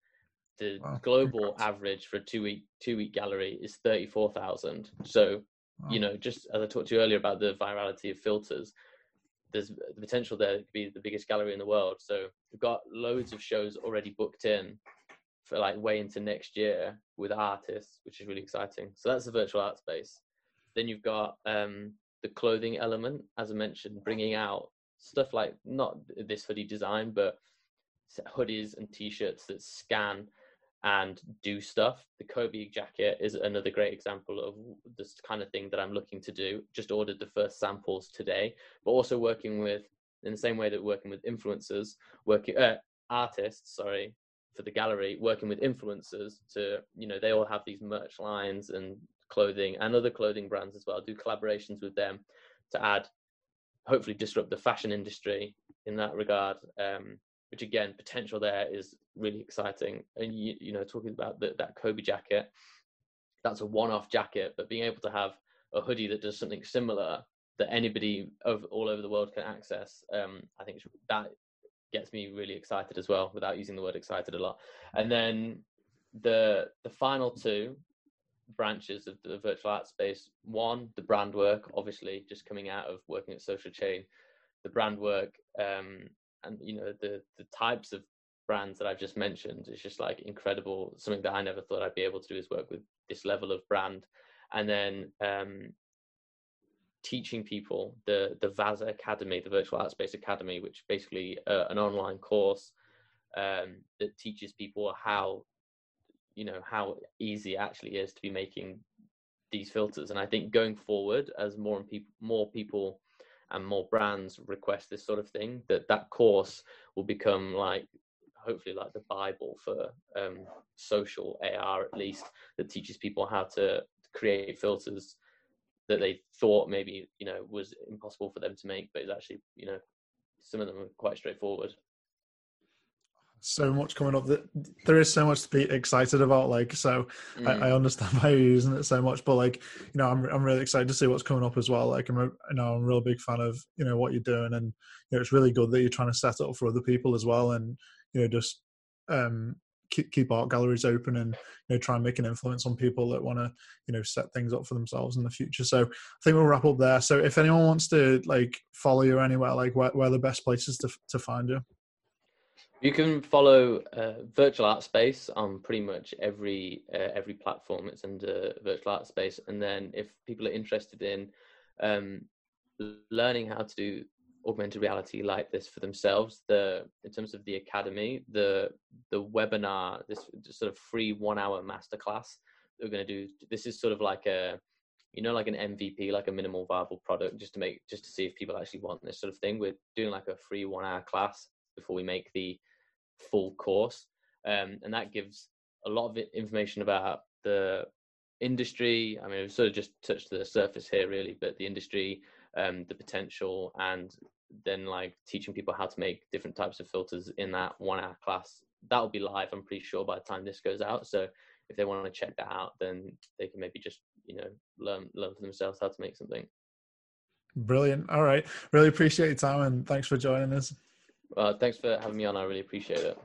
The Wow, global congrats. average for a two week two week gallery is 34,000. So you know, just as I talked to you earlier about the virality of filters, there's the potential there to be the biggest gallery in the world. So we've got loads of shows already booked in for like way into next year with artists, which is really exciting. So that's the virtual art space. Then you've got um, the clothing element, as I mentioned, bringing out stuff like not this hoodie design, but hoodies and t-shirts that scan and do stuff. The Kobe jacket is another great example of this kind of thing that I'm looking to do. Just ordered the first samples today, but also working with, in the same way that working with influencers, working uh, artists, sorry, for the gallery, working with influencers to, you know, they all have these merch lines and clothing and other clothing brands as well. Do collaborations with them to add, hopefully, disrupt the fashion industry in that regard. Um, which again, potential there is really exciting. And you, you know, talking about the, that Kobe jacket, that's a one-off jacket, but being able to have a hoodie that does something similar that anybody of all over the world can access, um, I think that gets me really excited as well, without using the word excited a lot. And then the the final two branches of the virtual art space. One, the brand work, obviously, just coming out of working at Social Chain, the brand work, um, and you know the the types of brands that I've just mentioned is just like incredible. Something that I never thought I'd be able to do is work with this level of brand, and then um, teaching people the the Vaza Academy, the Virtual Art Space Academy, which basically uh, an online course um, that teaches people how you know how easy it actually is to be making these filters. And I think going forward, as more and people more people and more brands request this sort of thing, that that course will become like hopefully like the bible for um, social AR at least that teaches people how to create filters that they thought maybe you know was impossible for them to make, but it's actually you know some of them are quite straightforward. So much coming up that there is so much to be excited about. Like, so mm. I, I, mm. understand *laughs* why you're using it so much, but like, you know, I'm I'm really excited to see what's coming up as well. Like, I'm a, you know I'm a real big fan of you know what you're doing, and you know it's really good that you're trying to set up for other people as well, and you know just um keep, keep art galleries open and you know try and make an influence on people that want to you know set things up for themselves in the future so i think we'll wrap up there so if anyone wants to like follow you anywhere like where, where are the best places to, to find you you can follow uh, virtual art space on pretty much every uh, every platform. It's under virtual art space. And then if people are interested in um, learning how to do augmented reality like this for themselves the in terms of the academy the the webinar this sort of free one hour masterclass we're going to do this is sort of like a you know like an mvp like a minimal viable product just to make just to see if people actually want this sort of thing. We're doing like a free one hour class before we make the full course um, and that gives a lot of information about the industry. I mean we've sort of just touched the surface here really but the industry um, the potential and then like teaching people how to make different types of filters in that one hour class. That'll be live i'm pretty sure by the time this goes out. So if they want to check that out then they can maybe just you know learn learn for themselves how to make something. Brilliant. All right. Really appreciate your time and thanks for joining us well thanks for having me on. I really appreciate it